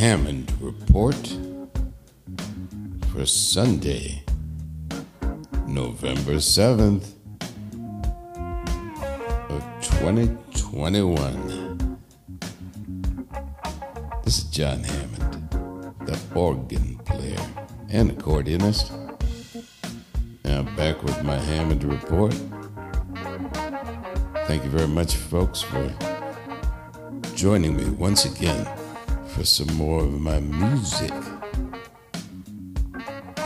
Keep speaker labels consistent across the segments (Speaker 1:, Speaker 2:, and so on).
Speaker 1: Hammond Report for Sunday, November 7th of 2021. This is John Hammond, the organ player and accordionist. Now back with my Hammond Report. Thank you very much, folks, for joining me once again for some more of my music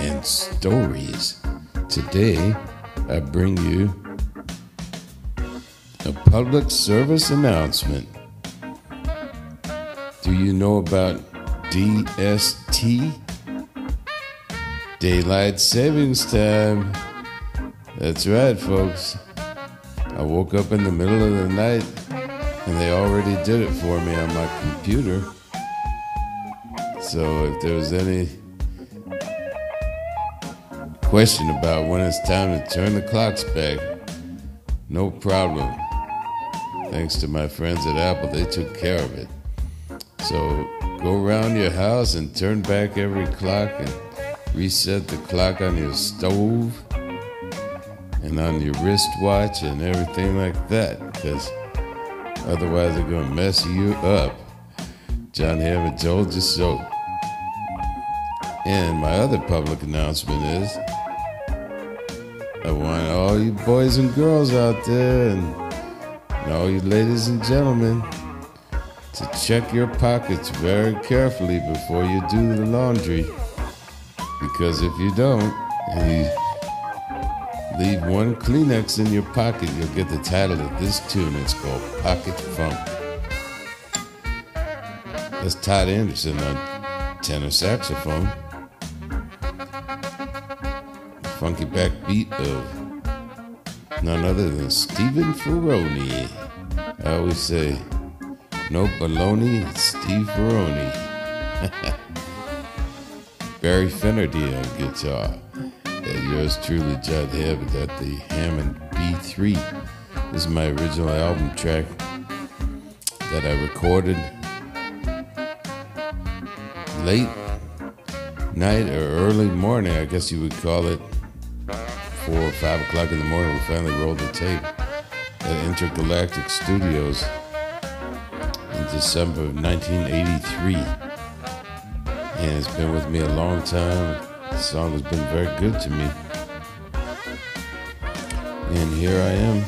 Speaker 1: and stories. Today, I bring you a public service announcement. Do you know about DST? Daylight Savings Time. That's right, folks. I woke up in the middle of the night and they already did it for me on my computer. So if there was any question about when it's time to turn the clocks back, no problem. Thanks to my friends at Apple, they took care of it. So go around your house and turn back every clock and reset the clock on your stove and on your wristwatch and everything like that because otherwise they're going to mess you up. John Hammond told you so. And my other public announcement is I want all you boys and girls out there and, and all you ladies and gentlemen to check your pockets very carefully before you do the laundry. Because if you don't, and you leave one Kleenex in your pocket, you'll get the title of this tune. It's called Pocket Funk. That's Todd Anderson on tenor saxophone. Funky backbeat of none other than Stephen Ferroni. I always say, no baloney, it's Steve Ferroni. Barry Finnerty on guitar. And yours truly, John Hammond at the Hammond B3. This is my original album track that I recorded late night or early morning, I guess you would call it. Four or five o'clock in the morning, we finally rolled the tape at Intergalactic Studios in December of 1983 and it's been with me a long time. The song has been very good to me. And here I am,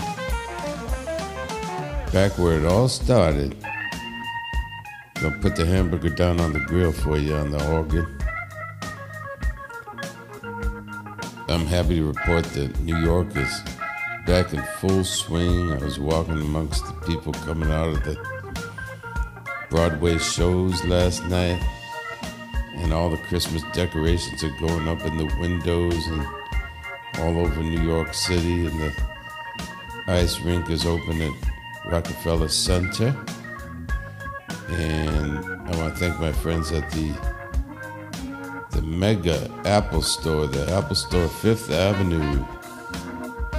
Speaker 1: back where it all started. Gonna put the hamburger down on the grill for you on the organ. I'm happy to report that New York is back in full swing. I was walking amongst the people coming out of the Broadway shows last night and all the Christmas decorations are going up in the windows and all over New York City, and the ice rink is open at Rockefeller Center. And I want to thank my friends at the Mega Apple Store, the Apple Store Fifth Avenue,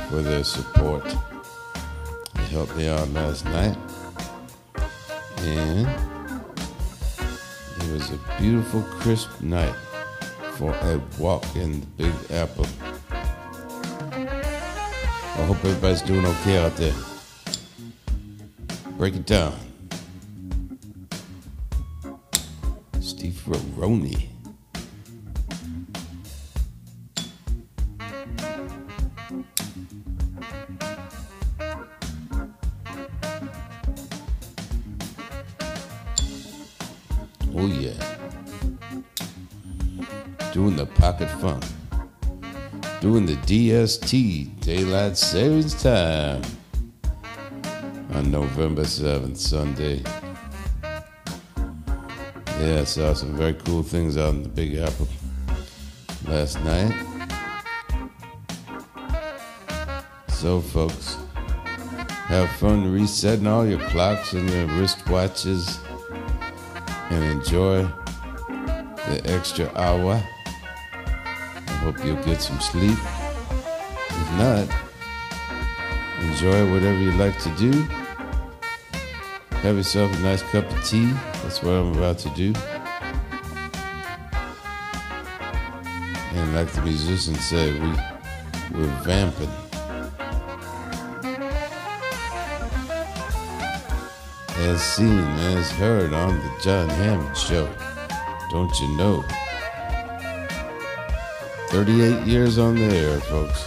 Speaker 1: for their support. They helped me out last night, and it was a beautiful, crisp night for a walk in the Big Apple. I hope everybody's doing okay out there. Break it down. Steve Ferroni. Oh yeah. Doing the pocket funk. Doing the DST, Daylight Savings Time. On November 7th, Sunday. Yeah, I saw some very cool things out in the Big Apple last night. So, folks, have fun resetting all your clocks and your wristwatches and enjoy the extra hour. I hope you'll get some sleep. If not, enjoy whatever you like to do. Have yourself a nice cup of tea. That's what I'm about to do. And like the musician said, we, we're vamping. As seen, as heard on the John Hammond Show. Don't you know? 38 years on the air, folks.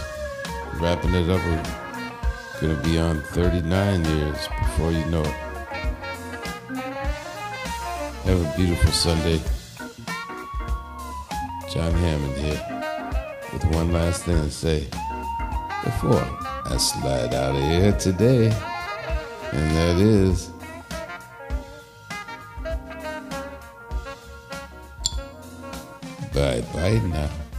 Speaker 1: Wrapping it up, we're gonna be on 39 years before you know it. Have a beautiful Sunday. John Hammond here with one last thing to say before I slide out of here today, and that is. Bye bye now.